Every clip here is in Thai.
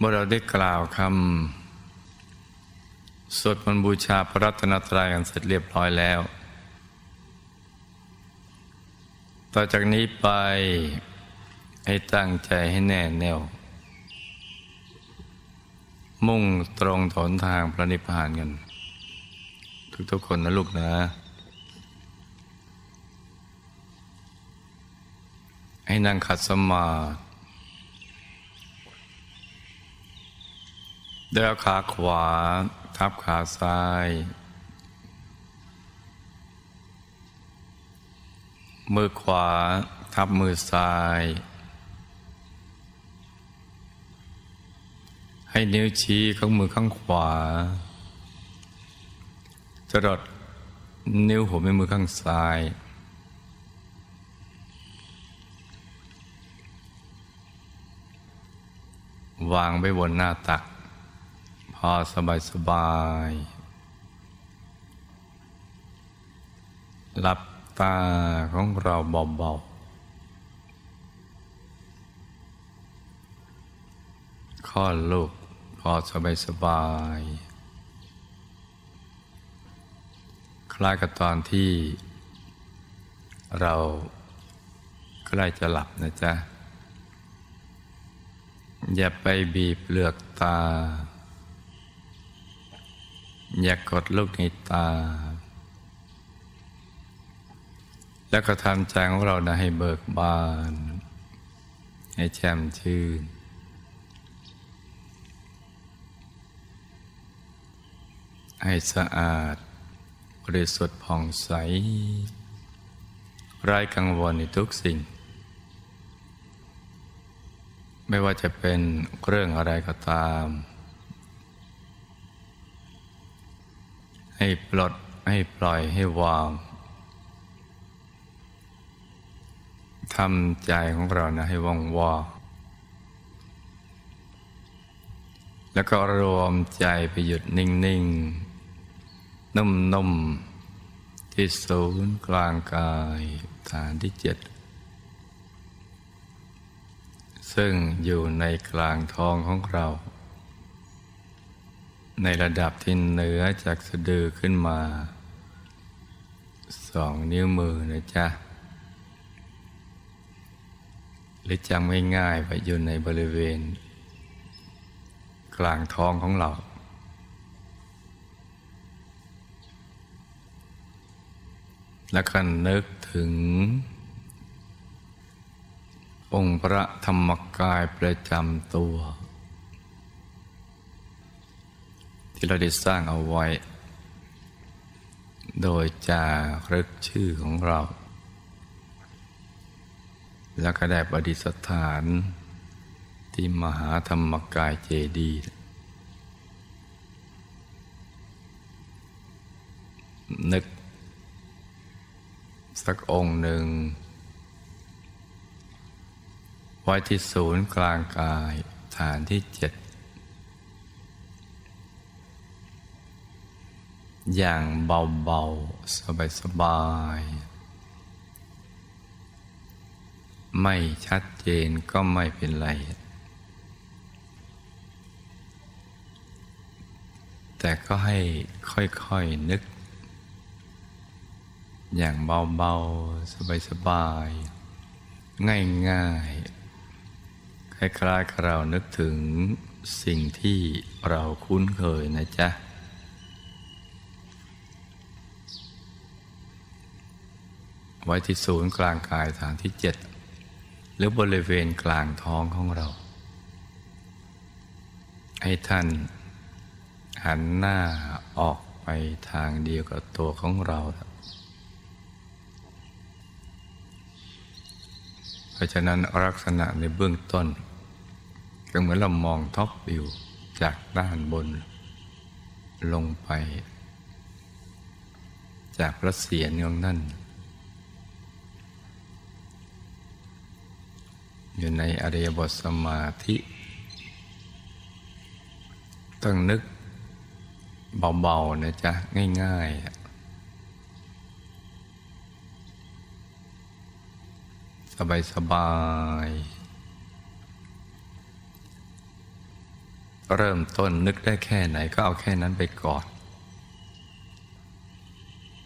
เมื่อเราได้กล่าวคำสวดมนต์บูชาพระรัตนตรัยกันเสร็จเรียบร้อยแล้ว ต่อจากนี้ไปให้ตั้งใจให้แน่แน่ว มุ่งตรงถนทางพระนิพพานกัน ทุกๆคนนะลูกนะ ให้นั่งขัดสมาธิ เดินขาขวาทับขาซ้าย มือขวาทับมือซ้าย ให้นิ้วชี้ของมือข้างขวาจรดนิ้วหัวแม่มือข้างซ้าย วางไว้บนหน้าตัก พอสบายสบายหลับตาของเราเบาๆข้อลูกพอสบายสบายคล้ายกับตอนที่เราใกล้จะหลับนะจ๊ะ อย่าไปบีบเปลือกตา อย่ากกดลูกในตา แล้วก็ทำใจของเรานะให้เบิกบาน ให้แช่มชื่นให้สะอาด บริสุทธิ์ผ่องใส ไร้กังวลในทุกสิ่ง ไม่ว่าจะเป็นเรื่องอะไรก็ตาม ให้ปลดให้ปล่อยให้วางทำใจของเรานะให้ว่องว่างแล้วก็รวมใจไปหยุดนิ่งๆนุ่มๆ ที่ศูนย์กลางกายฐานที่เจ็ด ซึ่งอยู่ในกลางท้องของเรา ในระดับที่เหนือจากสะดือขึ้นมาสองนิ้วมือนะจ๊ะ หรือจำง่ายๆไปอยู่ในบริเวณ กลางท้องของเรา แล้วก็นึกถึง องค์พระธรรมกายประจำตัว ที่เราได้สร้างเอาไว้ โดยจารึกชื่อของเรา แล้วก็ได้ประดิษฐานที่มหาธรรมกายเจดีย์นึก สักองค์หนึ่ง ไว้ที่ศูนย์กลางกายฐานที่เจ็ด อย่างเบาๆ สบายๆ ไม่ชัดเจนก็ไม่เป็นไร แต่ก็ให้ค่อยๆนึก อย่างเบาๆ สบายๆ ง่ายๆ คล้ายๆกับเรานึกถึงสิ่งที่เราคุ้นเคยนะจ๊ะ ไว้ที่ศูนย์กลางกายฐานที่เจ็ดหรือบริเวณกลางท้องของเรา ให้ท่านหันหน้าออกไปทางเดียวกับตัวของเราเพราะฉะนั้นลักษณะในเบื้องต้น ก็เหมือนเรามองท็อปวิวจากด้านบน ลงไป จากพระเศียรของนั่น อยู่ในอริยบทสมาธิ ต้องนึกเบาๆนะจ๊ะ ง่ายๆ สบายๆ เริ่มต้นนึกได้แค่ไหนก็เอาแค่นั้นไปก่อน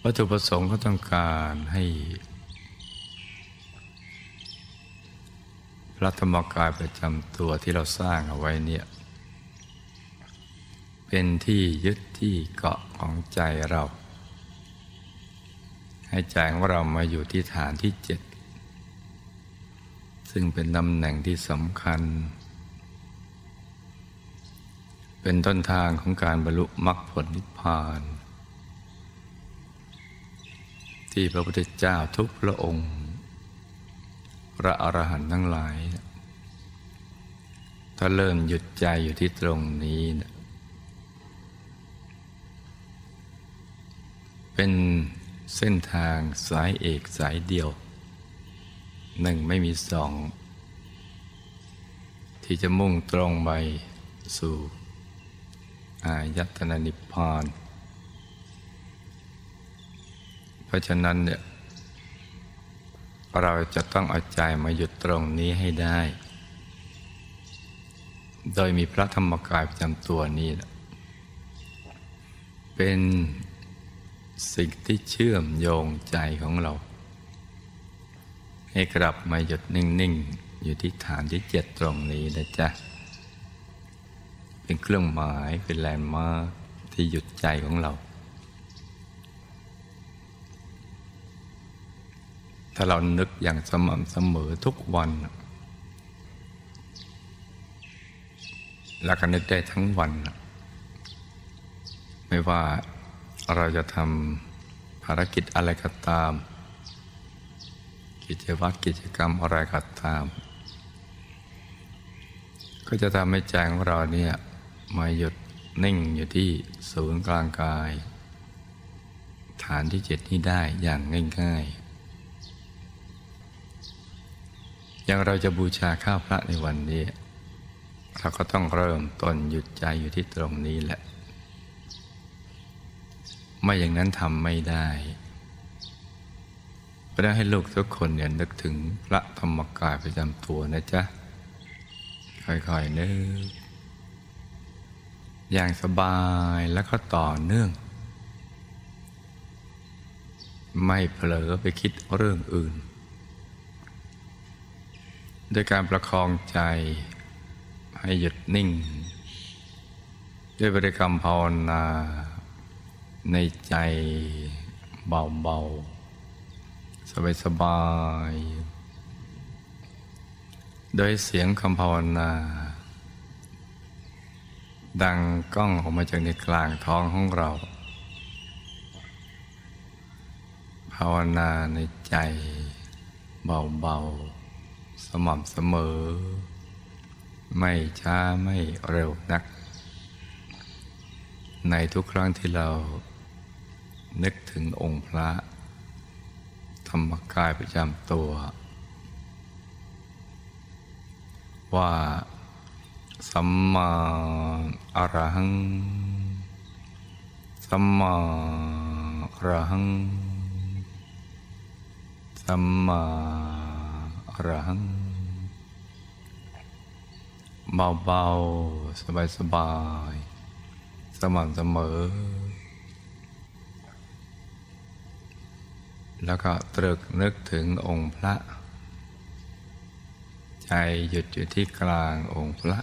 วัตถุประสงค์ก็ต้องการให้ ระธรรมกายประจำตัวที่เราสร้างเอาไว้เนี่ย เป็นที่ยึดที่เกาะของใจเรา ให้ใจของเรามาอยู่ที่ฐานที่เจ็ดซึ่งเป็นตำแหน่งที่สำคัญ เป็นต้นทางของการบรรลุมรรคผลนิพพาน ที่พระพุทธเจ้าทุกพระองค์ ระอรหันต์ทั้งหลาย ถ้าเริ่มหยุดใจอยู่ที่ตรงนี้นะเป็นเส้นทางสายเอกสายเดียว หนึ่งไม่มีสอง ที่จะมุ่งตรงไปสู่อายตนะนิพพาน เพราะฉะนั้นเนี่ย เราจะต้องเอาใจมาหยุดตรงนี้ให้ได้ โดยมีพระธรรมกายประจำตัวนี้ เป็นสิ่งที่เชื่อมโยงใจของเรา ให้กลับมาหยุดนิ่ง ๆ อยู่ที่ฐานที่เจ็ดตรงนี้นะจ๊ะ เป็นเครื่องหมายเป็นแลนด์มาร์ที่หยุดใจของเรา ถ้าเรานึกอย่างสม่ำเสมอทุกวันแล้วก็นึกได้ทั้งวัน ไม่ว่าเราจะทำภารกิจอะไรก็ตาม กิจวัตรกิจกรรมอะไรก็ตาม ก็จะทำให้ใจของเราเนี่ยมาหยุดนิ่งอยู่ที่ศูนย์กลางกาย ฐานที่เจ็ดนี้ได้อย่างง่ายๆ อย่างเราจะบูชาข้าวพระในวันนี้เราก็ต้องเริ่มต้นหยุดใจอยู่ที่ตรงนี้แหละ ไม่อย่างนั้นทำไม่ได้ก็ได้ให้ลูกทุกคนเนี่ยนึกถึงพระธรรมกายประจำตัวนะจ๊ะ ค่อยๆนึกอย่างสบายแล้วก็ต่อเนื่อง ไม่เผลอไปคิดเรื่องอื่น โดยการประคองใจให้หยุดนิ่ง ด้วยบริกรรมภาวนาในใจเบาๆ สบายสบายโดยเสียงคำภาวนา ดังก้องออกมาจากในกลางท้องของเรา ภาวนาในใจเบาๆ ม่ำเสมอ ไม่ช้าไม่เร็วนัก ในทุกครั้งที่เรานึกถึงองค์พระ ธรรมกายประจำตัว ว่าสัมมาอรหัง สัมมาอรหัง สัมมาอรหัง เบาๆ สบายๆ สม่ำเสมอ แล้วก็ตรึกนึกถึงองค์พระ ใจหยุดอยู่ที่กลางองค์พระ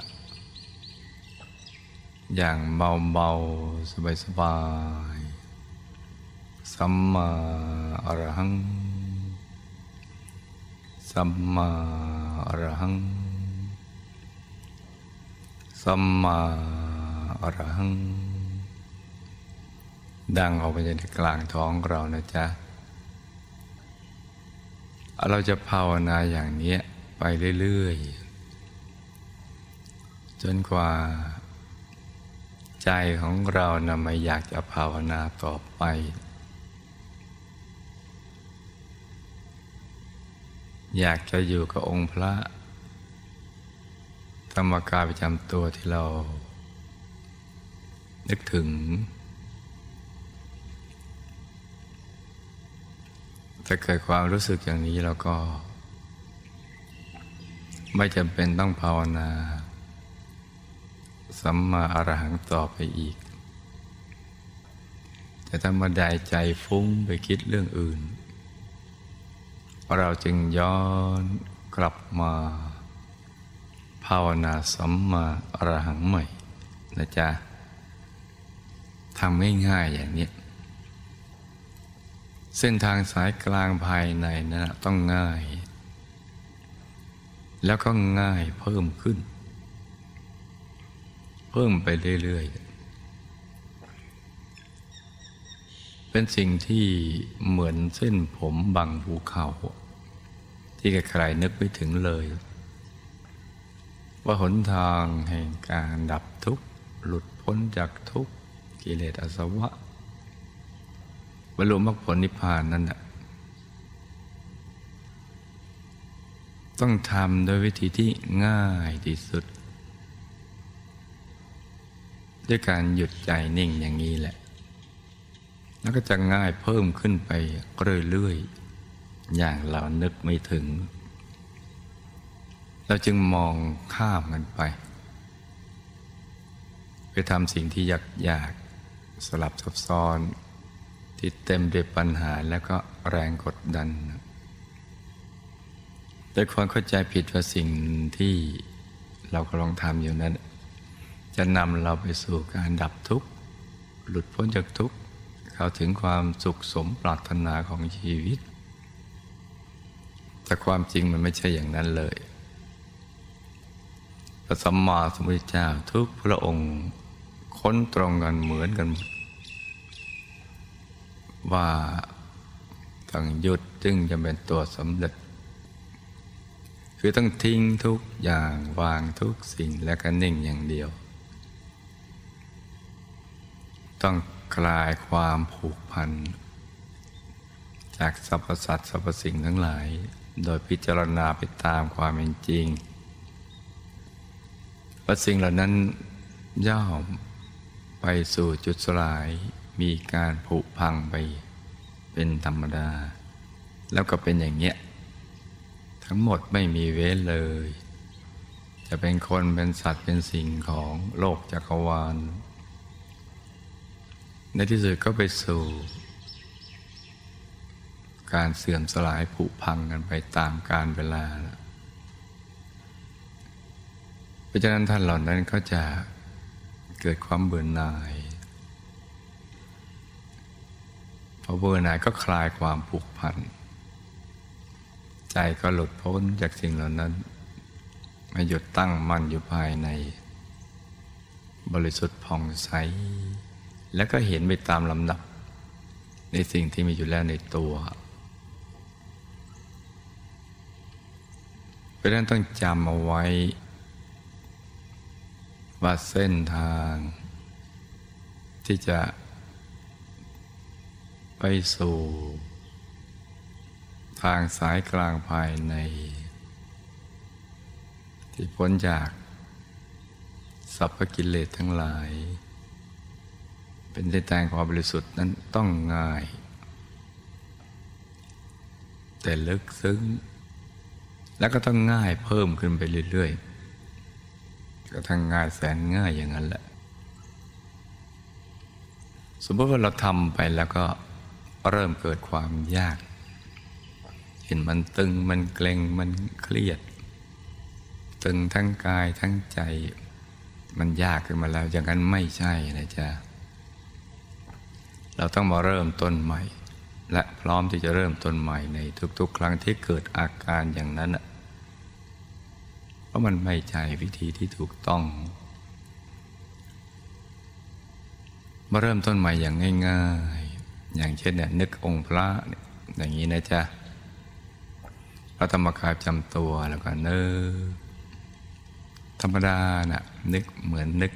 อย่างเบาๆ สบายๆ สัมมาอรหัง สัมมาอรหัง สัมมาอรหัง ดังออกไปจากกลางท้องเรานะจ๊ะ เราจะภาวนาอย่างนี้ไปเรื่อย ๆ จนกว่าใจของเรานะไม่อยากจะภาวนาต่อไป อยากจะอยู่กับองค์พระ ธรรมกายประจำตัวที่เรา นึกถึง ถ้าเกิดความรู้สึกอย่างนี้เราก็ ไม่จำเป็นต้องภาวนา สัมมาอรหังต่อไปอีก แต่ถ้ามาได้ใจฟุ้งไปคิดเรื่องอื่น เราจึงย้อนกลับมา ภาวนาสัมมาอรหังใหม่นะจ๊ะทำง่ายๆอย่างนี้ เส้นทางสายกลางภายในนะั้นต้องง่าย แล้วก็ง่ายเพิ่มขึ้น เพิ่มไปเรื่อยๆ เป็นสิ่งที่เหมือนเส้นผมบังภูเขา ที่ใครๆนึกไม่ถึงเลย ว่าหนทางแห่งการดับทุกข์ หลุดพ้นจากทุกข์ กิเลสอาสวะบรรลุมรรคผลนิพพานนั่นแหะต้องทำโดยวิธีที่ง่ายที่สุด ด้วยการหยุดใจนิ่งอย่างนี้แหละ แล้วก็จะง่ายเพิ่มขึ้นไปเรื่อยๆอย่างเรานึกไม่ถึง เราจึงมองข้ามกันไปไปทำสิ่งที่ยากยากสลับซับซ้อน ที่เต็มด้วยปัญหาแล้วก็แรงกดดันโดยคนเข้าใจผิดว่าสิ่งที่เรากำลังทำอยู่นั้น จะนำเราไปสู่การดับทุกข์ หลุดพ้นจากทุกข์ เข้าถึงความสุขสมปรารถนาของชีวิต แต่ความจริงมันไม่ใช่อย่างนั้นเลย พระสัมมาสัมพุทธเจ้าทุกพระองค์ค้นตรงกันเหมือนกันหมดว่าต้องหยุดจึงจะเป็นตัวสำเร็จ คือต้องทิ้งทุกอย่างวางทุกสิ่งและก็นิ่งอย่างเดียว ต้องคลายความผูกพัน จากสรรพสัตว์สรรพสิ่งทั้งหลาย โดยพิจารณาไปตามความเป็นจริง ว่าสิ่งเหล่านั้นย่อมไปสู่จุดสลายมีการผุพังไปเป็นธรรมดา แล้วก็เป็นอย่างเงี้ย ทั้งหมดไม่มีเว้นเลย จะเป็นคนเป็นสัตว์เป็นสิ่งของโลกจักรวาล ในที่สุดก็ไปสู่ การเสื่อมสลายผุพังกันไปตามการเวลา เพราะฉะนั้นท่านเหล่านั้นก็จะเกิดความเบื่อหน่ายพอเบื่อหน่ายก็คลายความผูกพัน ใจก็หลุดพ้นจากสิ่งเหล่านั้น มาหยุดตั้งมั่นอยู่ภายใน บริสุทธิ์ผ่องใส แล้วก็เห็นไปตามลำดับ ในสิ่งที่มีอยู่แล้วในตัวเพราะนั้นต้องจำเอาไว้ ว่าเส้นทาง ที่จะ ไปสู่ ทางสายกลางภายใน ที่พ้นจากสัพพกิเลสทั้งหลาย เป็นเส้นทางความบริสุทธิ์นั้นต้องง่าย แต่ลึกซึ้ง แล้วก็ต้องง่ายเพิ่มขึ้นไปเรื่อยๆ ก็ทั้งง่ายแสนง่ายอย่างนั้นแหละ สมมติว่าเราทำไปแล้วก็เริ่มเกิดความยาก เห็นมันตึงมันเกร็งมันเครียด ตึงทั้งกายทั้งใจ มันยากขึ้นมาแล้ว อย่างนั้นไม่ใช่นะจ๊ะ เราต้องมาเริ่มต้นใหม่ และพร้อมที่จะเริ่มต้นใหม่ในทุกๆ ครั้งที่เกิดอาการอย่างนั้นะ เพราะมันไม่ใช่วิธีที่ถูกต้อง มาเริ่มต้นใหม่อย่างง่ายๆ อย่างเช่นเนี่ยนึกองค์พระอย่างนี้นะจ๊ะเราธรรมกายจำตัวแล้วก็นึกธรรมดานะ่ะนึกเหมือนนึก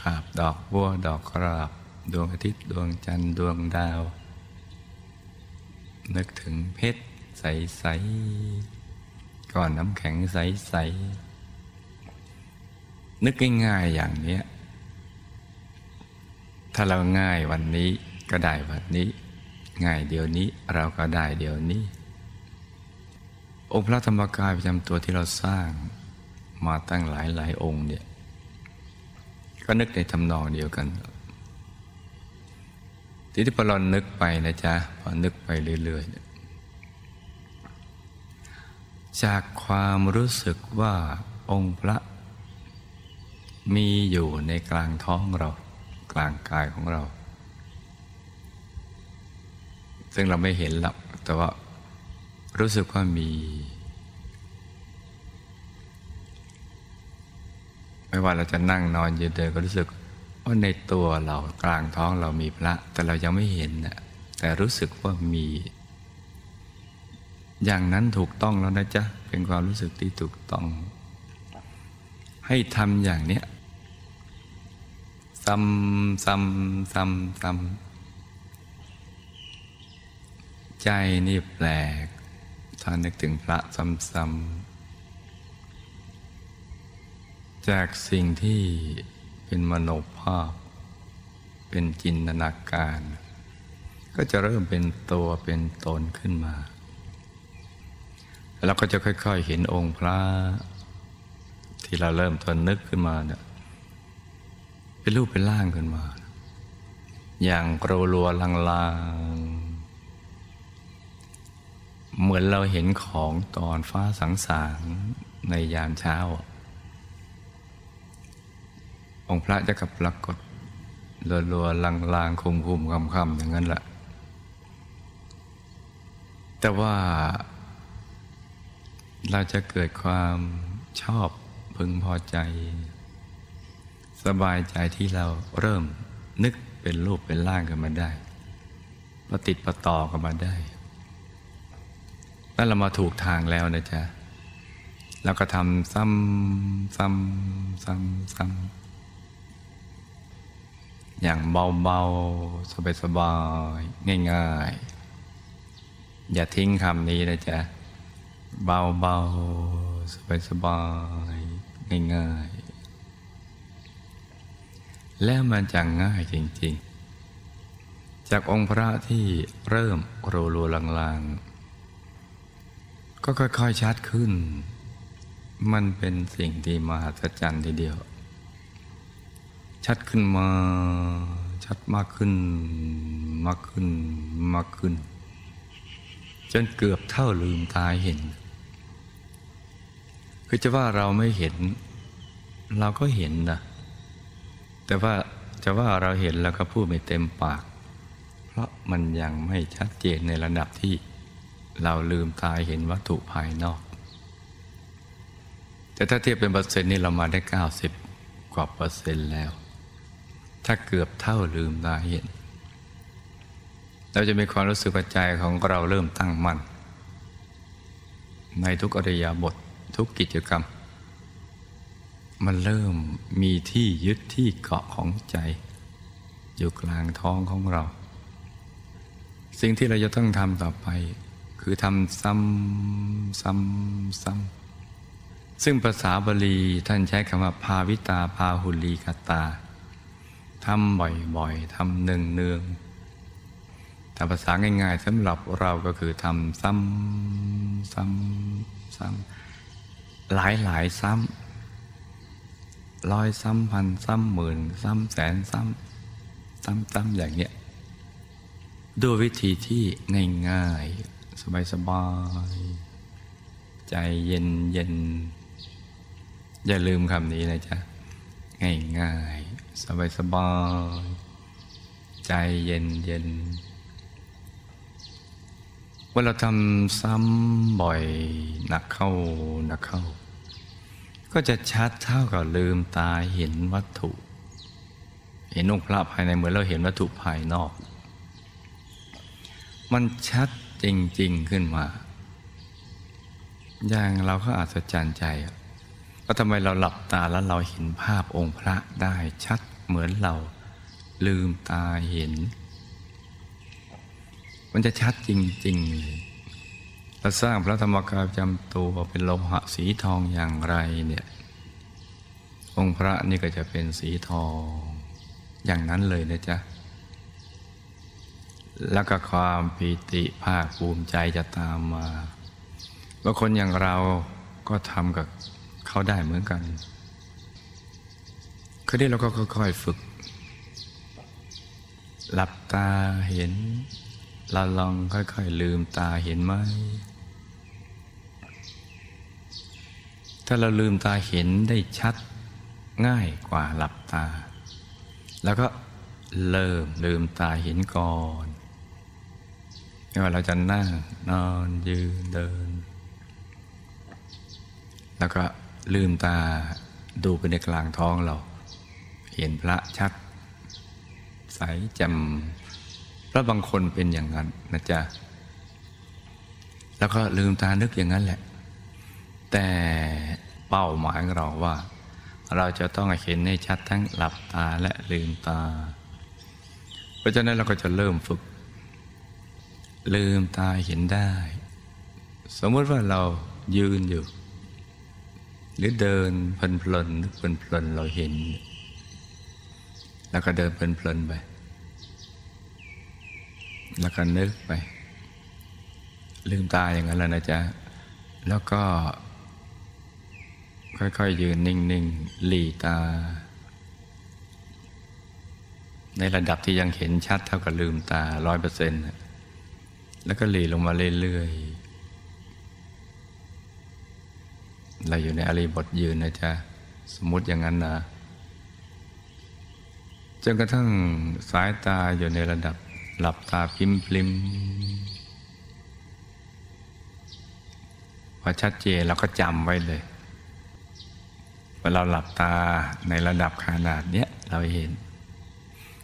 ภาพดอกบัวดอกกราบดวงอาทิตย์ดวงจันทร์ดวงดาว นึกถึงเพชรใส ๆก้อนน้ำแข็งใส ๆ นึกง่ายๆอย่างนี้ ถ้าเราง่ายวันนี้ก็ได้วันนี้ ง่ายเดี๋ยวนี้เราก็ได้เดี๋ยวนี้ องค์พระธรรมกายประจำตัวที่เราสร้างมาตั้งหลายหลายองค์เนี่ยก็นึกในทำนองเดียวกันทีที่พอเรานึกไปนะจ๊ะพอนึกไปเรื่อยๆจากความรู้สึกว่าองค์พระ มีอยู่ในกลางท้องเรา กลางกายของเรา ซึ่งเราไม่เห็นหรอกแต่ว่ารู้สึกว่ามี ไม่ว่าเราจะนั่งนอนยืนเดินก็รู้สึกว่าในตัวเรากลางท้องเรามีพระ แต่เรายังไม่เห็นนะแต่รู้สึกว่ามี อย่างนั้นถูกต้องแล้วนะจ๊ะ เป็นความรู้สึกที่ถูกต้อง ให้ทำอย่างเนี้ย ซ้ำซ้ำซ้ำซ้ำใจนี่แปลกถ้านึกถึงพระซ้ำๆจากสิ่งที่เป็นมโนภาพ เป็นจินตนาการ ก็จะเริ่มเป็นตัวเป็นตนขึ้นมา แล้วก็จะค่อย ๆ เห็นองค์พระ ที่เราเริ่มทนนึกขึ้นมาเนี่ย เป็นรูปเป็นร่างขึ้นมา อย่างโกรลัวลางๆ เหมือนเราเห็นของตอนฟ้าสังสางในยามเช้า องค์พระจะกับปรากฏรัวๆลางๆคุมคุมคำคำอย่างนั้นแหละ แต่ว่าเราจะเกิดความชอบพึงพอใจ สบายใจที่เราเริ่มนึกเป็นรูปเป็นร่างกันมาได้ปฏิติประต่อกันมาได้นั่นเรามาถูกทางแล้วนะจ๊ะแล้วก็ทำซ้ำซ้ำซ้ำซ้ำอย่างเบาๆ สบายๆ ง่ายๆ อย่าทิ้งคำนี้นะจ๊ะ เบาๆ สบายๆ ง่ายๆ แล้วมันจะง่ายจริง ๆ จากองค์พระที่เริ่มโรลัวลางๆ ก็ค่อยๆชัดขึ้น มันเป็นสิ่งที่มหัศจรรย์ทีเดียว ชัดขึ้นมา ชัดมากขึ้น มากขึ้น มากขึ้น จนเกือบเท่าลืมตาเห็น คือจะว่าเราไม่เห็น เราก็เห็นนะ แต่ว่าจะว่าเราเห็นแล้วก็พูดไม่เต็มปาก เพราะมันยังไม่ชัดเจนในระดับที่เราลืมตาเห็นวัตถุภายนอก แต่ถ้าเทียบเป็นเปอร์เซ็นต์นี่เรามาได้ 90 กว่าเปอร์เซ็นต์แล้ว ถ้าเกือบเท่าลืมตาเห็น เราจะมีความรู้สึกว่าใจของเราเริ่มตั้งมั่นในทุกอริยาบททุกกิจกรรม มันเริ่มมีที่ยึดที่เกาะของใจ อยู่กลางท้องของเรา สิ่งที่เราจะต้องทำต่อไป คือทำซ้ำซ้ำซ้ำซึ่งภาษาบาลีท่านใช้คำว่าภาวิตาพาหุลีกตาทำบ่อยๆทำเนืองเนืองแต่ภาษาง่ายๆสำหรับเราก็คือทำซ้ำซ้ำซ้ำหลายหลายซ้ำ ร้อยซ้ำพันซ้ำหมื่น ซ้ำแสนซ้ำซ้ำซ้ำอย่างเนี้ยด้วยวิธีที่ง่ายๆ สบายๆ ใจเย็นเย็นอย่าลืมคำนี้นะจ๊ะ ง่ายๆ สบายๆ ใจเย็นเย็นเวลาทำซ้ำบ่อยหนักเข้าหนักเข้า ก็จะชัดเท่ากับลืมตาเห็นวัตถุ เห็นองค์พระภายในเหมือนเราเห็นวัตถุภายนอก มันชัดจริง ๆ ขึ้นมา อย่างเราก็อาศจรรย์ใจก็ทำไมเราหลับตาแล้วเราเห็นภาพองค์พระได้ชัดเหมือนเราลืมตาเห็น มันจะชัดจริง ๆ เลยเราสร้างพระธรรมกายจำตัวเป็นโลหะสีทองอย่างไรเนี่ยองค์พระนี่ก็จะเป็นสีทองอย่างนั้นเลยนะจ๊ะ แล้วก็ความปีติภาคภูมิใจจะตามมา ว่าคนอย่างเราก็ทำกับเขาได้เหมือนกันคราวนี้เราก็ค่อยๆฝึก หลับตาเห็นเราลองค่อยๆลืมตาเห็นไหม ถ้าเราลืมตาเห็นได้ชัดง่ายกว่าหลับตา แล้วก็เริ่มลืมตาเห็นก่อนไม่ว่าเราจะนั่งนอนยืนเดิน แล้วก็ลืมตาดูไปในกลางท้องเรา เห็นพระชัด ใสแจ่มพระบางคนเป็นอย่างนั้นนะจ๊ะ แล้วก็ลืมตานึกอย่างนั้นแหละ แต่เป้าหมายของเราว่า เราจะต้องเห็นให้ชัดทั้งหลับตาและลืมตา เพราะฉะนั้นเราก็จะเริ่มฝึก ลืมตาเห็นได้ สมมติว่าเรายืนอยู่ หรือเดินเพลินเพลินนึกเพลินเพลินเราเห็น แล้วก็เดินเพลินเพลินไปแล้วก็นึกไป ลืมตาอย่างนั้นแล้วนะจ๊ะ แล้วก็ ค่อยๆยืนนิ่งๆหลีตา ในระดับที่ยังเห็นชัดเท่ากับลืมตาร้อยเปอร์เซ็นต์แล้วก็หลีลงมาเรื่อยๆ เราอยู่ในอริบทยืนนะจ๊ะ สมมติอย่างนั้นนะจนกระทั่งสายตาอยู่ในระดับหลับตาพิมพลิมพอชัดเจนเราก็จำไว้เลย วลาหลับตาในระดับขนาดเนี้ยเราเห็น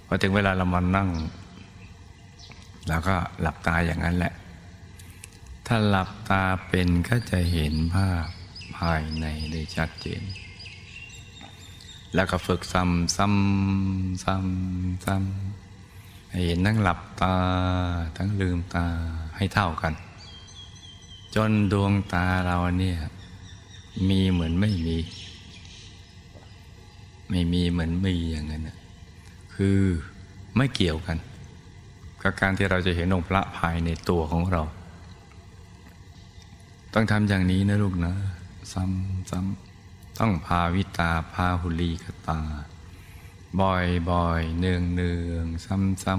พอถึงเวลาเรามานั่งเราก็หลับตาอย่างนั้นแหละ ถ้าหลับตาเป็นก็จะเห็นภาพภายในได้ชัดเจน แล้วก็ฝึกซ้ำซ้ำซ้ำซ้ำให้เห็นทั้งหลับตาทั้งลืมตาให้เท่ากัน จนดวงตาเราเนี่ยมีเหมือนไม่มี ไม่มีเหมือนมีอย่างนั้นนะคือไม่เกี่ยวกัน กับการที่เราจะเห็นองค์พระภายในตัวของเรา ต้องทำอย่างนี้นะลูกนะ ซ้ำซ้ำต้องพาวิตาพาหุลีกตา บ่อยบ่อยเนืองเนืองซ้ำซ้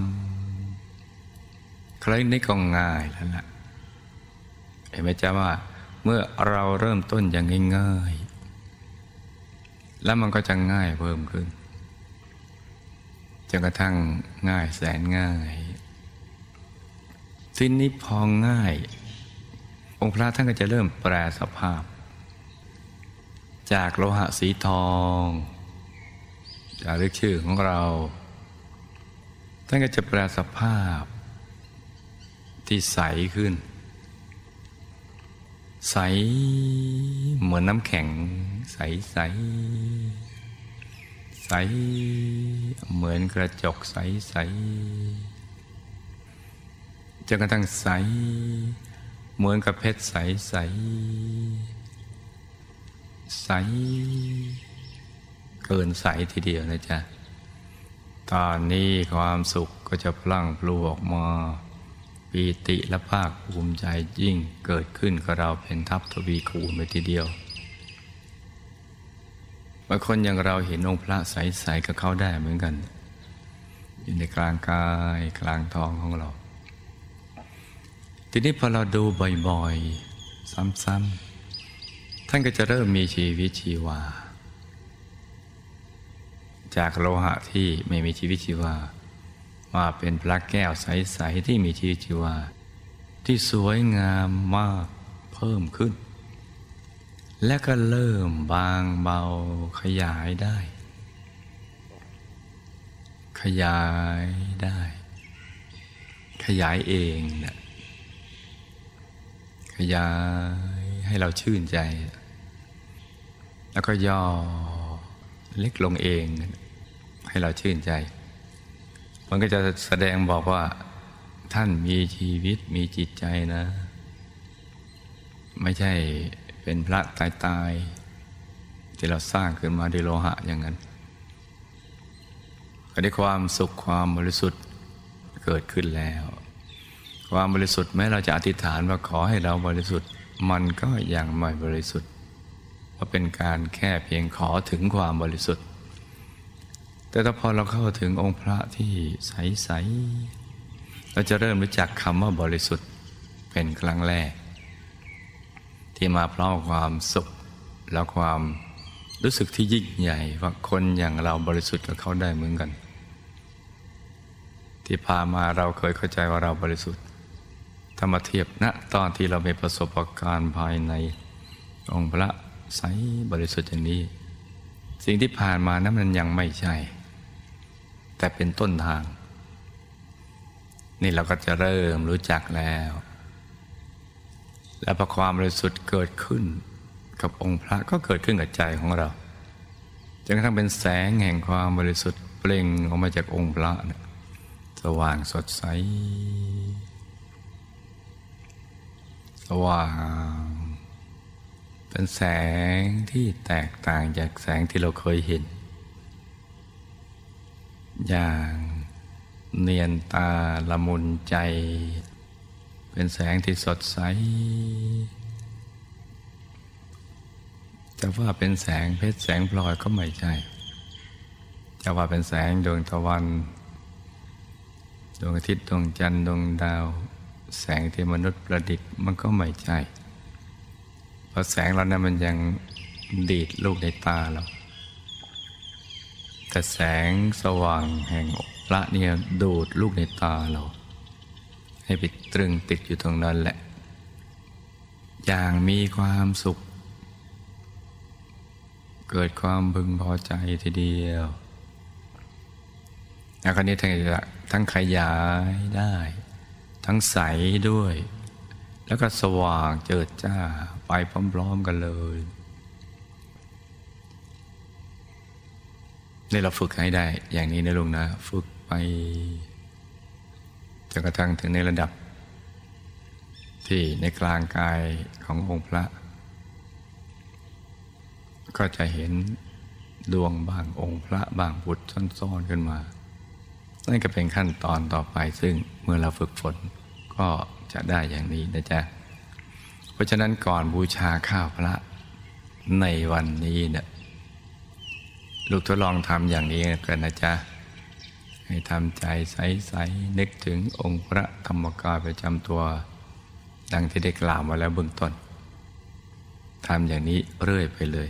ำใครนี่ก็ง่ายแล้วล่ะเห็นไหมจ๊ะว่า เมื่อเราเริ่มต้นอย่างง่ายๆ แล้วมันก็จะง่ายเพิ่มขึ้นจนกระทั่งง่ายแสนง่ายทีนี้พอง่าย องค์พระท่านก็จะเริ่มแปลสภาพ จากโลหะสีทองจากเรียกชื่อของเรา ท่านก็จะแปลสภาพที่ใสขึ้น ใสเหมือนน้ำแข็ง ใสใสใสเหมือนกระจกใสใสจนกระทั่งใส เหมือนกับเพชรใสใสใส เกินใสทีเดียวนะจ๊ะ ตอนนี้ความสุขก็จะพลั่งพลูออกมา ปีติและภาคภูมิใจยิ่งเกิดขึ้นกับเราเป็นทัพทวีคูณไปทีเดียวบางคนอย่างเราเห็นองค์พระใสๆกับเขาได้เหมือนกันอยู่ในกลางกายกลางท้องของเรา ทีนี้พอเราดูบ่อยๆ ซ้ำๆ ท่านก็จะเริ่มมีชีวิตชีวา จากโลหะที่ไม่มีชีวิตชีวา มาเป็นพระแก้วใส ๆ ที่มีชีวิตชีวา ที่สวยงามมากเพิ่มขึ้น และก็เริ่มบางเบาขยายได้ ขยายได้ ขยายเองนะขยายให้เราชื่นใจ แล้วก็ย่อเล็กลงเอง ให้เราชื่นใจ มันก็จะแสดงบอกว่า ท่านมีชีวิตมีจิตใจนะ ไม่ใช่เป็นพระตายตายที่เราสร้างขึ้นมาด้วยโลหะอย่างนั้นก็ได้ความสุขความบริสุทธิ์เกิดขึ้นแล้ว ความบริสุทธิ์แม้เราจะอธิษฐานว่าขอให้เราบริสุทธิ์มันก็ยังไม่บริสุทธิ์เพราะเป็นการแค่เพียงขอถึงความบริสุทธิ์ แต่ถ้าพอเราเข้าถึงองค์พระที่ใส ๆ เราจะเริ่มรู้จักคำว่าบริสุทธิ์เป็นครั้งแรก ที่มาพร้อมความสุขและความรู้สึกที่ยิ่งใหญ่ว่าคนอย่างเราบริสุทธิ์กับเขาได้เหมือนกัน ที่พามาเราเคยเข้าใจว่าเราบริสุทธิ์ถ้ามาเทียบณนะตอนที่เรามีประสบการณ์ภายในองค์พระใสบริสุทธิ์อย่างนี้ สิ่งที่ผ่านมานั้นมันยังไม่ใช่ แต่เป็นต้นทาง นี่เราก็จะเริ่มรู้จักแล้ว และพอความบริสุทธิ์เกิดขึ้น กับองค์พระก็เกิดขึ้นกับใจของเราจนกระทั่งเป็นแสงแห่งความบริสุทธิ์เปล่งออกมาจากองค์พระสว่างสดใส สว่าง เป็นแสงที่แตกต่างจากแสงที่เราเคยเห็น อย่างเนียนตาละมุนใจ เป็นแสงที่สดใสจะว่าเป็นแสงเพชรแสงพลอยก็ไม่ใช่ จะว่าเป็นแสงดวงตะวัน ดวงอาทิตย์ดวงจันทร์ดวงดาว แสงที่มนุษย์ประดิษฐ์มันก็ไม่ใช่ เพราะแสงเรานั้นมันยังดีดลูกในตาเรา แต่แสงสว่างแห่งพระเนี่ยดูดลูกในตาเรา ให้ไปตรึงติดอยู่ตรงนั้นแหละ อย่างมีความสุข เกิดความพึงพอใจทีเดียวอาการนี้ทั้งทั้งขยายได้ ทั้งใสด้วย แล้วก็สว่างเจิดจ้าไปพร้อมๆกันเลย นี่เราฝึกให้ได้ อย่างนี้นะลุงนะ ฝึกไปจนกระทั่งถึงในระดับ ที่ในกลางกายขององค์พระ ก็จะเห็นดวงบางองค์พระบางบุตรซ่อนๆขึ้นมา นั่นก็เป็นขั้นตอนต่อไปซึ่งเมื่อเราฝึกฝนก็จะได้อย่างนี้นะจ๊ะ เพราะฉะนั้นก่อนบูชาข้าวพระในวันนี้เนี่ย ลูกทดลองทำอย่างนี้กันนะจ๊ะ ให้ทำใจใสๆนึกถึงองค์พระธรรมกายประจำตัว ดังที่ได้กล่าวมาแล้วเบื้องต้นทำอย่างนี้เรื่อยไปเลย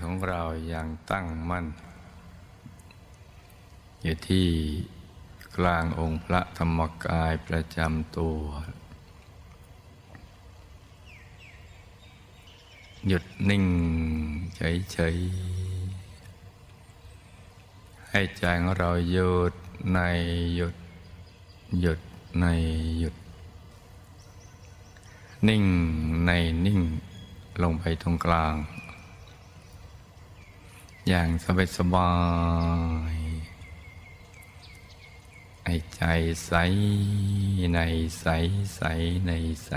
ของเราอยังตั้งมั่น อยู่ที่กลางองค์พระธรรมกายประจำตัว หยุดนิ่งเฉยๆ ให้ใจของเราหยุดในหยุด หยุดในหยุด นิ่งในนิ่งลงไปตรงกลาง อย่างสบายสบายไอใจใส ในใสใสในใส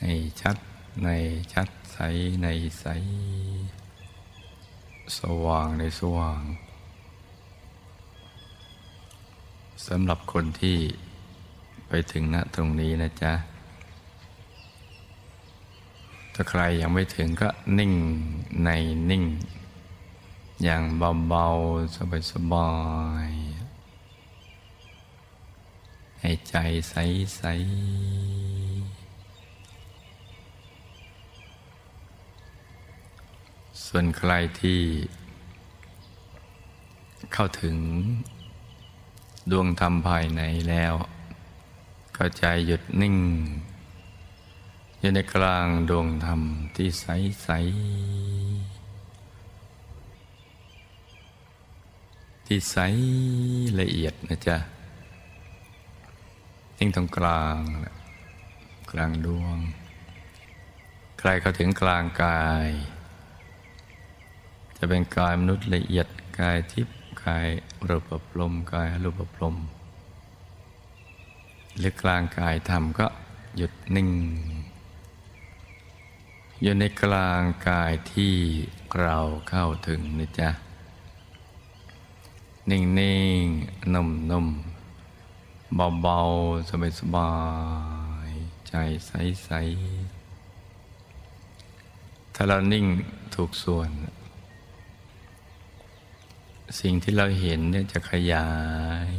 ให้ชัด ในชัดใส ในใส สว่างในสว่างสำหรับคนที่ไปถึงณตรงนี้นะจ๊ะ ถ้าใครยังไม่ถึงก็นิ่งในนิ่ง อย่างเบาๆ สบายๆ ให้ใจใสๆ ส่วนใครที่เข้าถึงดวงธรรมภายในแล้ว ก็ใจหยุดนิ่ง อยู่ในกลางดวงธรรมที่ใสใสที่ใสละเอียดนะจ๊ะนิ่งตรงกลางกลางดวง ใครเข้าถึงกลางกาย จะเป็นกายมนุษย์ละเอียดกายทิพย์กายรูปปลมกายรูปปลมหรือกลางกายธรรมก็หยุดนิ่ง อยู่ในกลางกายที่เราเข้าถึงนะจ๊ะ นิ่งนิ่งนุ่มนุ่มเบาๆ สบายสบายใจใสใสถ้าเรานิ่งถูกส่วน สิ่งที่เราเห็นเนี่ยจะขยาย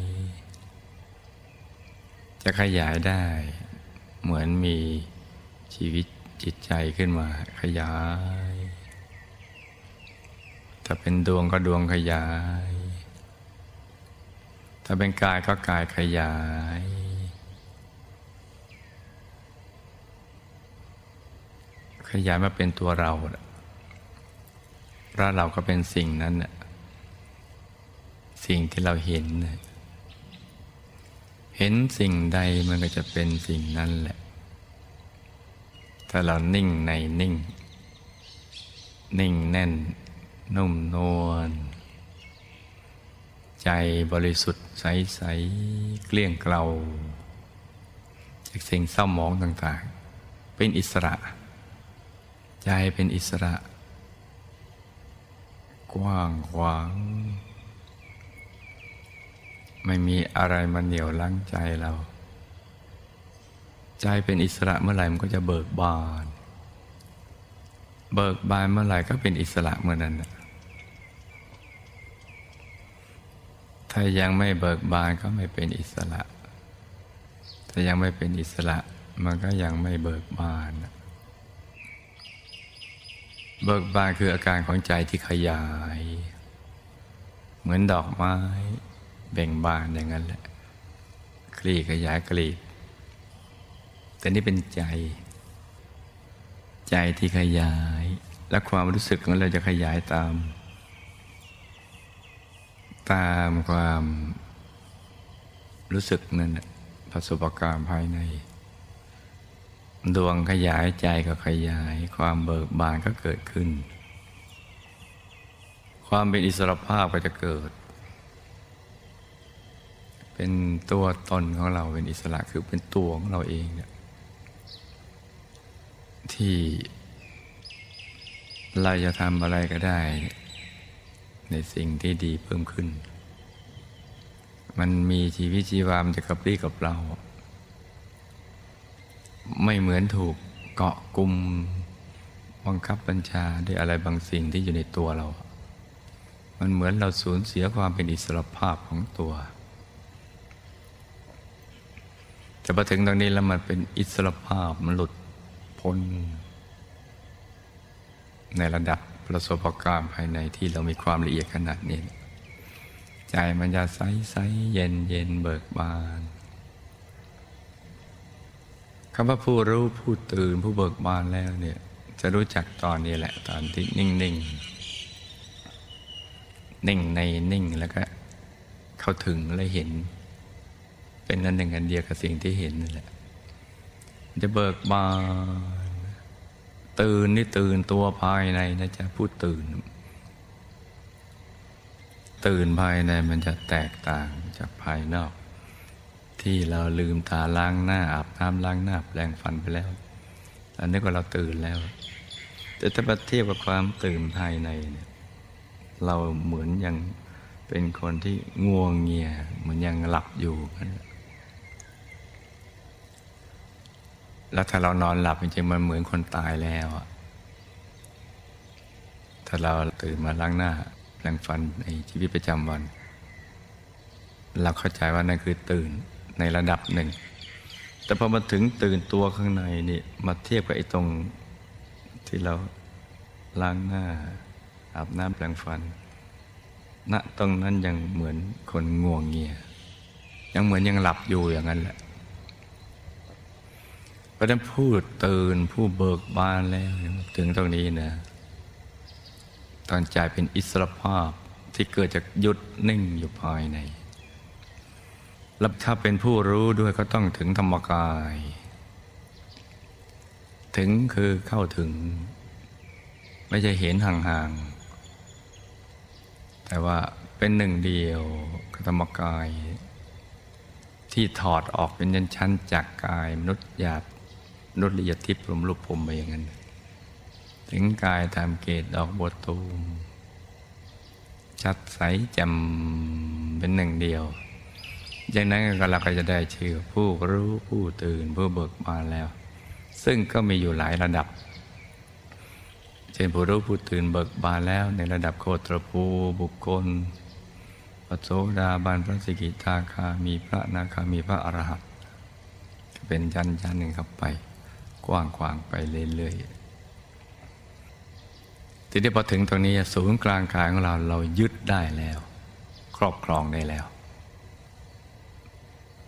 จะขยายได้ เหมือนมีชีวิต จิตใจขึ้นมาขยาย ถ้าเป็นดวงก็ดวงขยาย ถ้าเป็นกายก็กายขยาย ขยายมาเป็นตัวเราแล้วเราก็เป็นสิ่งนั้นน่ะสิ่งที่เราเห็น เห็นสิ่งใดมันก็จะเป็นสิ่งนั้นแหละ ถ้าเรานิ่งในนิ่ง นิ่งแน่น นุ่มนวลใจบริสุทธิ์ใสๆเกลี้ยงเกลาจากสิ่งเศร้าหมองต่างๆ เป็นอิสระ ใจเป็นอิสระ กว้างขวาง ไม่มีอะไรมาเหนี่ยวลังใจเรา ใจเป็นอิสระเมื่อไหร่มันก็จะเบิกบาน เบิกบานเมื่อไหร่ก็เป็นอิสระเมื่อนั้น ถ้ายังไม่เบิกบานก็ไม่เป็นอิสระ ถ้ายังไม่เป็นอิสระมันก็ยังไม่เบิกบาน เบิกบานคืออาการของใจที่ขยาย เหมือนดอกไม้เบ่งบานอย่างนั้นแหละคลี่ขยายกลีบ แต่นี่เป็นใจ ใจที่ขยาย และความรู้สึกของเราจะขยายตาม ตามความรู้สึกนั่นประสบการณ์ภายใน ดวงขยายใจก็ขยาย ความเบิกบานก็เกิดขึ้น ความเป็นอิสรภาพก็จะเกิด เป็นตัวตนของเราเป็นอิสระคือเป็นตัวของเราเองเนี่ย ที่เราจะทำอะไรก็ได้ ในสิ่งที่ดีเพิ่มขึ้น มันมีชีวิตชีวามันจะกระปรี้กับเรา ไม่เหมือนถูกเกาะกลุ่มบังคับบัญชาด้วยอะไรบางสิ่งที่อยู่ในตัวเรา มันเหมือนเราสูญเสียความเป็นอิสรภาพของตัว แต่พอถึงตรงนี้แล้วมันเป็นอิสรภาพมันหลุด พ้น ในระดับประสบการณ์ภายในที่เรามีความละเอียดขนาดนี้ ใจมันจะใสใสเย็นเย็นเบิกบานคำว่าผู้รู้ผู้ตื่นผู้เบิกบานแล้วเนี่ย จะรู้จักตอนนี้แหละ ตอนที่นิ่งนิ่งนิ่งในนิ่งแล้วก็ เข้าถึงและเห็น เป็นอันหนึ่งอันเดียวกับสิ่งที่เห็นนั่นแหละ จะเบิกบานตื่นนี่ตื่นตัวภายในนะจ๊ะพูดตื่น ตื่นภายในมันจะแตกต่างจากภายนอก ที่เราลืมตาล้างหน้าอาบน้ำล้างหน้าแปลงฟันไปแล้ว อันนี้ก็เราตื่นแล้ว แต่ถ้าเทียบกับความตื่นภายในเนี่ยเราเหมือนยังเป็นคนที่ง่วงเงียเหมือนยังหลับอยู่กัน แล้วถ้าเรานอนหลับจริงๆมันเหมือนคนตายแล้วถ้าเราตื่นมาล้างหน้าแปรงฟันในชีวิตประจำวัน เราเข้าใจว่านั่นคือตื่นในระดับหนึ่ง แต่พอมาถึงตื่นตัวข้างในนี่มาเทียบกับไอ้ตรงที่เราล้างหน้าอาบน้ำแปรงฟัน ณตรงนั้นยังเหมือนคนง่วงเงียยังเหมือนยังหลับอยู่อย่างนั้นแหละ ราะนั้นผู้ตื่นผู้เบิกบานแล้วถึงตรงนี้นะตอนใจเป็นอิสรภาพที่เกิดจากยุดนิ่งอยู่ภายในแล้วถ้าเป็นผู้รู้ด้วยก็ต้องถึงธรรมกาย ถึงคือเข้าถึง ไม่ใช่เห็นห่างๆ แต่ว่าเป็นหนึ่งเดียวธรรมกาย ที่ถอดออกเป็นยันชั้นจากกายมนุษย์หยาบ นุษย์ละเอียดทิพย์รมรูปผมไปอย่างนั้น ถึงกายตามเกตดอกบัวตูม ชัดใสจ่มเป็นหนึ่งเดียวอย่างนั้นก็เราก็จะได้ชื่อผู้รู้ผู้ตื่นผู้เบิกบานแล้ว ซึ่งก็มีอยู่หลายระดับ เช่นผู้รู้ผู้ตื่นเบิกบานแล้วในระดับโคตรภูบุคคลปโสดาบันพระสิกิตาคามีพระนาคามีพระอรหันต์เป็นยันยันหนึ่งครับไป กว้างขวางไปเรื่อยๆทีนี้พอถึงตรงนี้ศูนย์กลางกายของเราเรายึดได้แล้ว ครอบครองได้แล้ว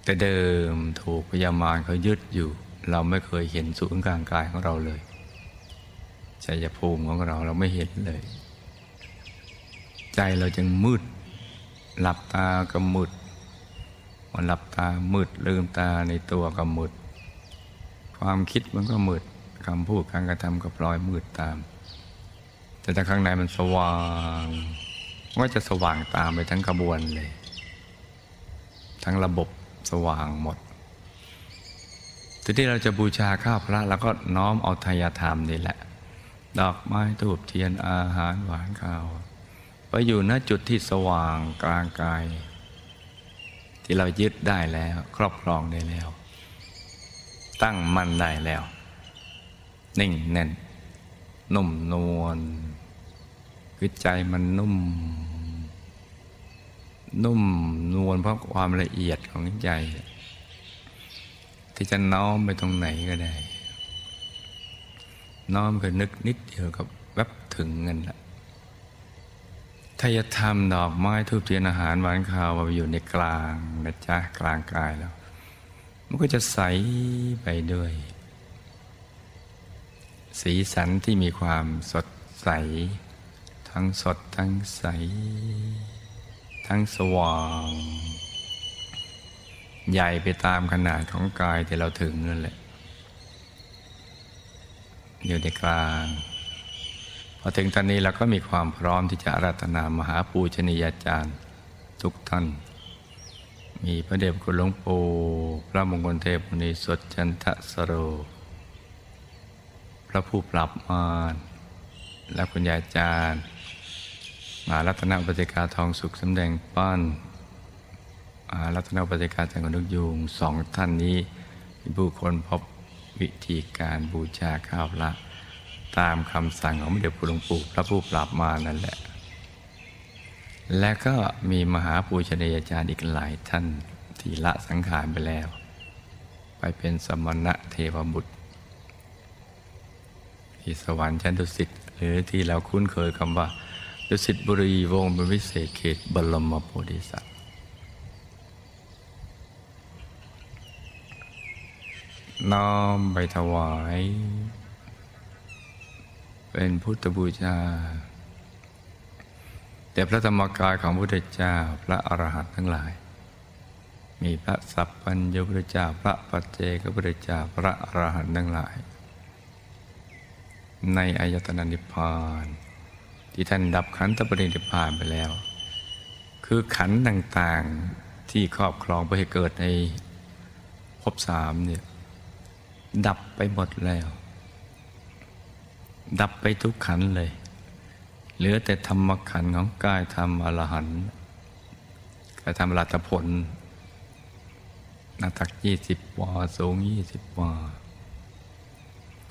แต่เดิมถูกพยามารเขายึดอยู่ เราไม่เคยเห็นศูนย์กลางกายของเราเลยชัยภูมิของเราเราไม่เห็นเลย ใจเราจึงมืด หลับตาก็มืดมันหลับตามืดลืมตาในตัวก็มืด ความคิดมันก็มืดคำพูดการกระทำก็ปลอยมืดตาม แต่ถ้าข้างในมันสว่างก็จะสว่างตามไปทั้งกระบวนเลย ทั้งระบบสว่างหมดทีที่เราจะบูชาข้าวพระเราก็น้อมเอาทายธรรมนี่แหละ ดอกไม้ทูบเทียนอาหารหวานข้าวไปอยู่ณจุดที่สว่างกลางกาย ที่เรายึดได้แล้ว ครอบครองได้แล้ว ตั้งมั่นได้แล้ว นิ่งแน่น นุ่มนวลคือใจมันนุ่ม นุ่มนวลเพราะความละเอียดของใจ ที่จะน้อมไปตรงไหนก็ได้ น้อมคือนึกนิดเดียวกับแวบถึงเงินละถ้าจะทำดอกไม้ทูบเทียนอาหารหวานข้าวมาอยู่ในกลางนะจ๊ะกลางกายแล้ว มันก็จะใสไปด้วย สีสันที่มีความสดใส ทั้งสดทั้งใส ทั้งสว่าง ใหญ่ไปตามขนาดของกายที่เราถึงนั่นแหละอยู่ในกลางพอถึงตอนนี้เราก็มีความพร้อมที่จะอารัตนามหาปูชนียาจารย์ทุกท่าน มีพระเดชคุณหลวงปู่พระมงคลเทพมุนีสดจันทสโร พระผู้ปรับมารและคุณยายอาจารย์มารัตนปฏิกาทองสุขสำแดงป้อนรัตนปฏิกาจังหวัดนกยูงสองท่านนี้มีผู้คนพบวิธีการบูชาข้าวละ ตามคำสั่งของพระเดชคุณหลวงปู่พระผู้ปราบมานั่นแหละ และก็มีมหาปูชนียาจารย์อีกหลายท่านที่ละสังขารไปแล้ว ไปเป็นสมณะเทวบุตร ที่สวรรค์ชั้นดุสิตหรือที่เราคุ้นเคยคำว่า ดุสิตบุรีวงเป็นวิเศษเขตบรมโพธิสัตว์น้อมไปถวาย เป็นพุทธบูชา แต่พระธรรมกายของพระพุทธเจ้าพระอรหันต์ทั้งหลาย มีพระสัพพัญญุพุทธเจ้าพระปัจเจกพุทธเจ้าพระอรหันต์ทั้งหลาย ในอายตนะนิพพานที่ท่านดับขันธปรินิพพานไปแล้ว คือขันต่างๆที่ครอบครองไปให้เกิดในภพสามเนี่ยดับไปหมดแล้ว ดับไปทุกขันเลย เหลือแต่ธรรมขันของกายธรรมอรหันต์กายธรรมรัตผลนาตักยี่สิบวาสูงยี่สิบวา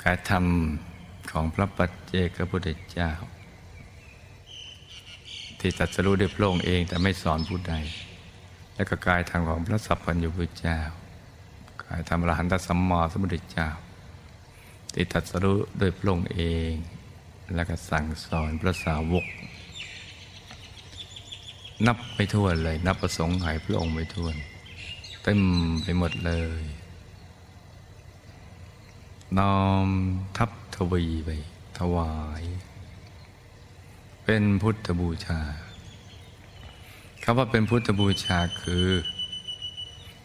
กายธรรมของพระปัจเจกพุทธเจ้า ที่ตัดสรู้ด้วยพระองค์เองแต่ไม่สอนผู้ใด และก็กายทางของพระสัพพัญญุพุทธเจ้ากายธรรมอรหันตสัมมาสัมพุทธเจ้าที่ตัดสรู้ด้วยพระองค์เอง และก็สั่งสอนพระสาวก นับไม่ถ้วนเลย นับประสงค์หายพระองค์ไม่ถ้วน เต็มไปหมดเลยน้อมทับทวีไป ถวาย เป็นพุทธบูชาคำว่าเป็นพุทธบูชาคือ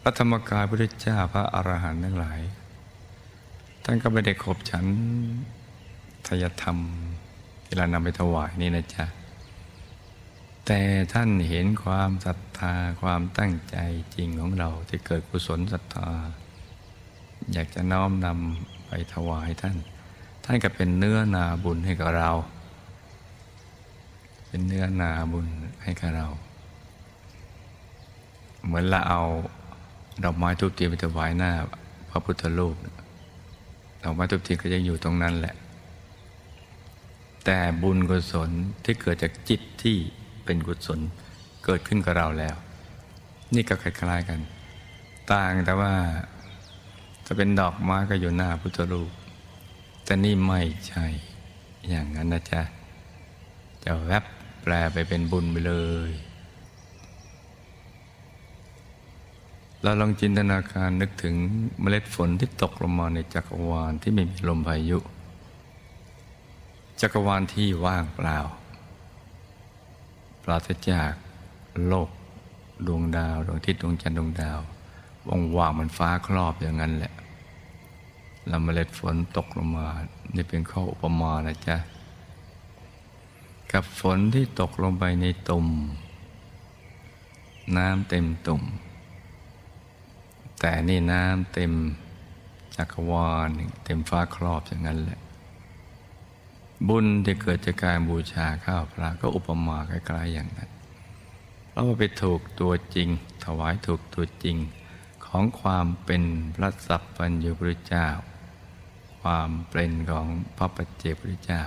พระธรรมกายพระเจ้าพระอรหันต์ทั้งหลาย ท่านก็ไม่ได้ขบฉัน ทยธรรม ที่เรานำไปถวายนี่นะจ๊ะ แต่ท่านเห็นความศรัทธาความตั้งใจจริงของเราที่เกิดกุศลศรัทธา อยากจะน้อมนำไปถวายท่าน ท่านก็เป็นเนื้อนาบุญให้กับเรา เป็นเนื้อนาบุญให้กับเรา เหมือนเราเอาดอกไม้ทุกทียนไปถวายหน้าพระพุทธรูปดอกไม้ทุกทียนก็ยังอยู่ตรงนั้นแหละ แต่บุญกุศลที่เกิดจากจิตที่เป็นกุศลเกิดขึ้นกับเราแล้ว นี่ก็คล้ายๆกัน ต่างแต่ว่าจะเป็นดอกไม้ก็อยู่หน้าพุทธรูป แต่นี่ไม่ใช่อย่างนั้นนะจ๊ะ จะแวบแปลไปเป็นบุญไปเลย เราลองจินตนาการนึกถึงเมล็ดฝนที่ตกลงมาในจักรวาลที่ไม่มีลมพายุ จักรวาลที่ว่างเปล่า ปราศจากโลก ดวงดาว ดวงอาทิตย์ดวงจันทร์ดวงดาวว่างว่างมันฟ้าครอบอย่างนั้นแหละแล้วเมล็ดฝนตกลงมา นี่เป็นข้ออุปมานะจ๊ะ กับฝนที่ตกลงไปในตุ่ม น้ำเต็มตุ่ม แต่นี่น้ำเต็มจักรวาลเต็มฟ้าครอบอย่างนั้นแหละ บุญที่เกิดจากการบูชาข้าวพระก็อุปมาคล้ายๆอย่างนั้นเพราะว่าไปถูกตัวจริง ถวายถูกตัวจริง ของความเป็นพระสัพพัญญูพระเจ้า ความเป็นของพระปัจเจกพระเจ้า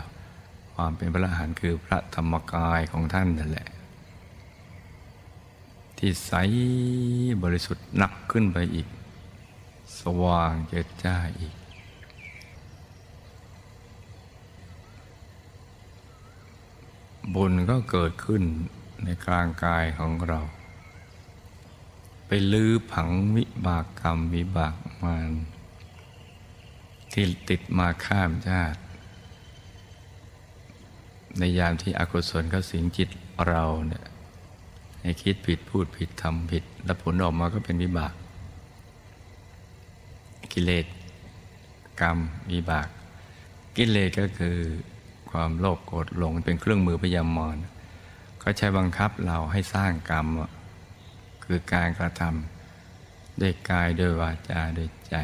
ความเป็นพระอรหันต์คือพระธรรมกายของท่านนั่นแหละ ที่ใสบริสุทธิ์หนักขึ้นไปอีก สว่างเจิดจ้าอีก บุญก็เกิดขึ้นในกลางกายของเรา ไปลื้อผังวิบากกรรมวิบากมารที่ติดมาข้ามชาติ ในยามที่อกุศลเขาสิงจิตเราเนี่ยให้คิดผิดพูดผิดทำผิด แล้วผลออกมาก็เป็นวิบาก กิเลสกรรมวิบาก กิเลสก็คือ ความโลภโกรธหลงเป็นเครื่องมือพยามารก็ใช้บังคับเราให้สร้างกรรม คือการกระทำด้วยกายด้วยวาจาด้วยใจ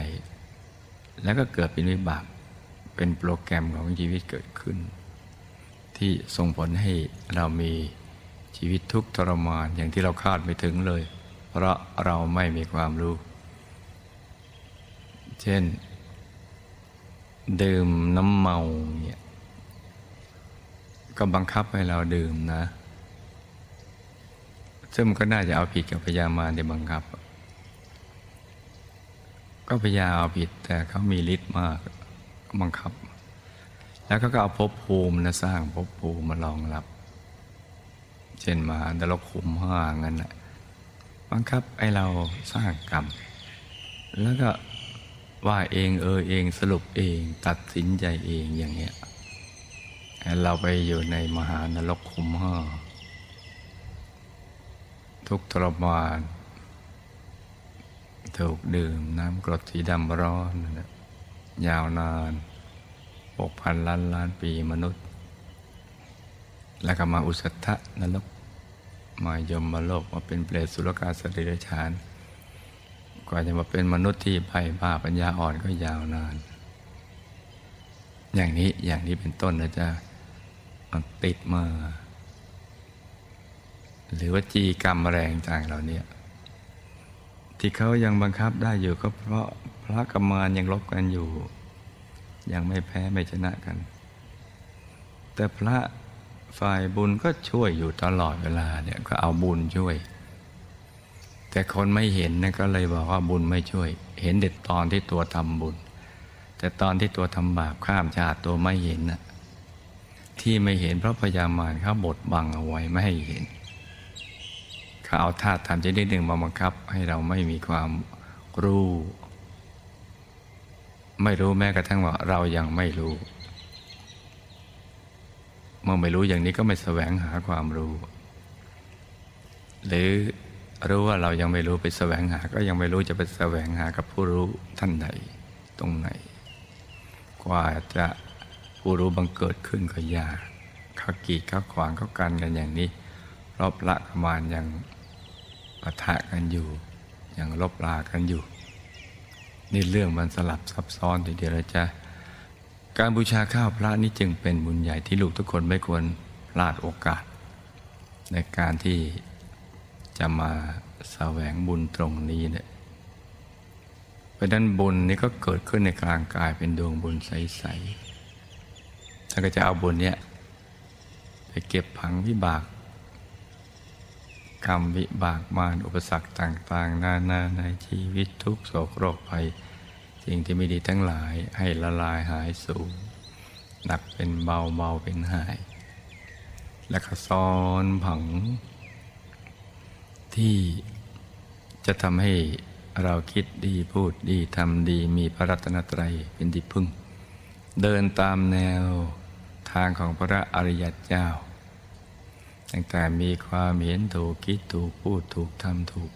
แล้วก็เกิดเป็นวิบากเป็นโปรแกรมของชีวิตเกิดขึ้น ที่ส่งผลให้เรามีชีวิตทุกข์ทรมานอย่างที่เราคาดไม่ถึงเลย เพราะเราไม่มีความรู้ เช่น ดื่มน้ำเมาเนี่ย ก็บังคับให้เราดื่มนะ ซึ่งมันก็น่าจะเอาผิดกับพยามารที่บังคับ ก็พยายามเอาผิดแต่เขามีฤทธิ์มากบังคับ แล้วก็เอาภพภูมินะสร้างภพภูมิมารองรับ เช่นมาดลคุมห้างั้นแหละบังคับไอ้เราสร้างกรรม แล้วก็ว่าเองเออเองสรุปเองตัดสินใจเองอย่างเงี้ย เราไปอยู่ในมหานรกขุมห้าทุกทรมานถูกดื่มน้ำกรดสีดำร้อนยาวนานหกพันล้านล้านปีมนุษย์ แล้วก็มาอุสัทธะนรก มายมมาโลกมาเป็นเปรตสุรกาสติเดชานกว่าจะมาเป็นมนุษย์ที่ไพ่บ้าปัญญาอ่อนก็ยาวนาน อย่างนี้อย่างนี้เป็นต้นนะจ๊ะ มันติดมา หรือว่าจีกรรมแรงต่างเหล่านี้ที่เขายังบังคับได้อยู่ก็เพราะพระกรรมานยังลบกันอยู่ ยังไม่แพ้ไม่ชนะกัน แต่พระฝ่ายบุญก็ช่วยอยู่ตลอดเวลาเนี่ยก็เอาบุญช่วย แต่คนไม่เห็นนะก็เลยบอกว่าบุญไม่ช่วย เห็นเด็ดตอนที่ตัวทำบุญ แต่ตอนที่ตัวทำบาปข้ามชาติตัวไม่เห็นนะ ที่ไม่เห็นเพราะพยามารเขาบดบังเอาไว้ไม่ให้เห็นเขาเอาธาตุทำชนิดหนึ่งมาบังคับ ให้เราไม่มีความรู้ ไม่รู้แม้กระทั่งว่าเรายังไม่รู้ เมื่อไม่รู้อย่างนี้ก็ไม่แสวงหาความรู้ หรือรู้ว่าเรายังไม่รู้ไปแสวงหา ก็ยังไม่รู้จะไปแสวงหากับผู้รู้ท่านใดตรงไหน กว่าจะ ผู้รู้บังเกิดขึ้นก็ยากเขากีดเขาขวางเขากันกันอย่างนี้ รบละประมาณยังปะทะกันอยู่ยังลบลากันอยู่ นี่เรื่องมันสลับซับซ้อนทีเดียวเลยจ้ะการบูชาข้าวพระนี่จึงเป็นบุญใหญ่ที่ลูกทุกคนไม่ควรพลาดโอกาส ในการที่จะมาแสวงบุญตรงนี้เนี่ยเพราะนั้นบุญนี้ก็เกิดขึ้นในกลางกายเป็นดวงบุญใสๆท่านก็จะเอาบุญเนี้ยไปเก็บผังวิบาก กรรมวิบากมารอุปสรรคต่าง ๆ นานาในชีวิตทุกโศกโรคภัยสิ่งที่ไม่ดีทั้งหลายให้ละลายหายสูงหนักเป็นเบาเบาเป็นหาย และก็ซ้อนผัง ที่จะทำให้เราคิดดีพูดดีทำดีมีพระรัตนตรัยเป็นที่พึ่ง เดินตามแนวางของพระอริยเจ้า ตั้งแต่มีความเห็นถูกคิดถูกพูดถูกทำถูก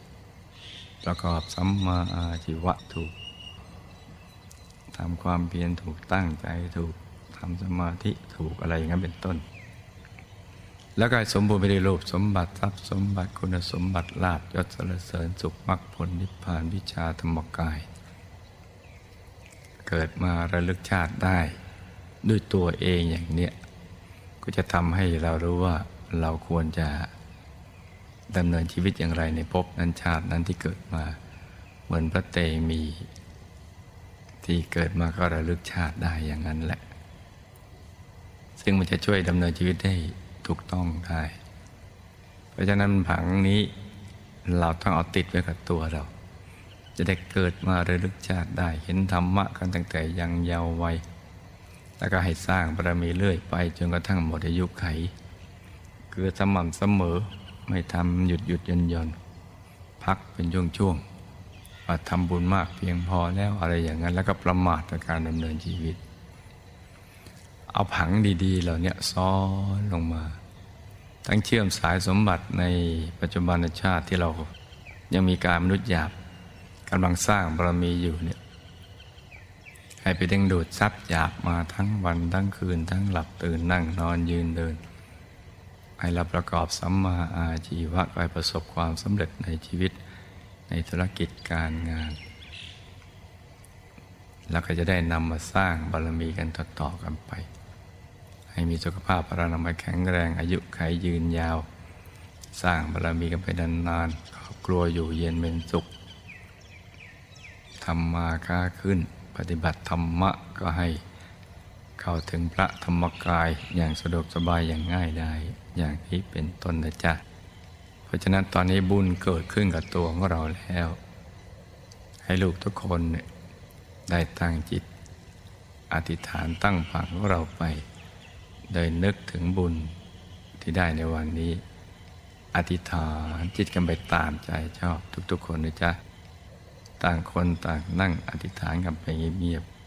ประกอบสัมมาอาชีวะถูกทำความเพียรถูกตั้งใจถูกทำสมาธิถูกอะไรอย่างนั้นเป็นต้น แล้วก็สมบูรณ์ไปด้วยรูปสมบัติทรัพย์สมบัติคุณสมบัติลาภยศสรรเสริญสุขมรรคผลนิพพานวิชาธรรมกาย เกิดมาระลึกชาติได้ ด้วยตัวเองอย่างเนี้ยก็จะทำให้เรารู้ว่าเราควรจะดำเนินชีวิตอย่างไรในภพนั้นชาตินั้นที่เกิดมา เหมือนพระเตมี ที่เกิดมาก็ระลึกชาติได้อย่างนั้นแหละ ซึ่งมันจะช่วยดำเนินชีวิตได้ถูกต้องได้ เพราะฉะนั้นผังนี้เราต้องเอาติดไว้กับตัวเรา จะได้เกิดมาระลึกชาติได้ เห็นธรรมะกันตั้งแต่ยังเยาว์วัย แล้วก็ให้สร้างบารมีเรื่อยไปจนกระทั่งหมดอายุไข คือสม่ำเสมอไม่ทำหยุดหยุดย่นย่นพักเป็นช่วงช่วงว่าทำบุญมากเพียงพอแล้วอะไรอย่างนั้น แล้วก็ประมาทในการดำเนินชีวิต เอาผังดีๆเหล่านี้ซ้อนลงมา ทั้งเชื่อมสายสมบัติในปัจจุบันชาติที่เรายังมีการมนุษย์หยาบกำลังสร้างบารมีอยู่เนี่ย ให้ไปดึงดูดทรัพย์หยาบมาทั้งวันทั้งคืน ทั้งหลับตื่นนั่งนอนยืนเดิน ให้เราประกอบสัมมาอาชีวะไปประสบความสำเร็จในชีวิตในธุรกิจการงาน แล้วก็จะได้นำมาสร้างบารมีกันต่อๆกันไป ให้มีสุขภาพพระนามัยแข็งแรงอายุขัยยืนยาว สร้างบารมีกันไปนานๆครอบครัวอยู่เย็นเป็นสุขทำมาค้าขึ้น ฏิบัติธรรมะก็ให้เข้าถึงพระธรรมกายอย่างสะดวกสบายอย่างง่ายได้ อย่างที่เป็นต้นนะจ๊ะ เพราะฉะนั้นตอนนี้บุญเกิดขึ้นกับตัวของเราแล้ว ให้ลูกทุกคนได้ตั้งจิต อธิษฐานตั้งผังของเราไป โดยนึกถึงบุญที่ได้ในวันนี้ อธิษฐานจิตกันไปตามใจชอบทุกๆคนนะจ๊ะ ต่างคนต่างนั่งอธิษฐานกันไปเงียบๆ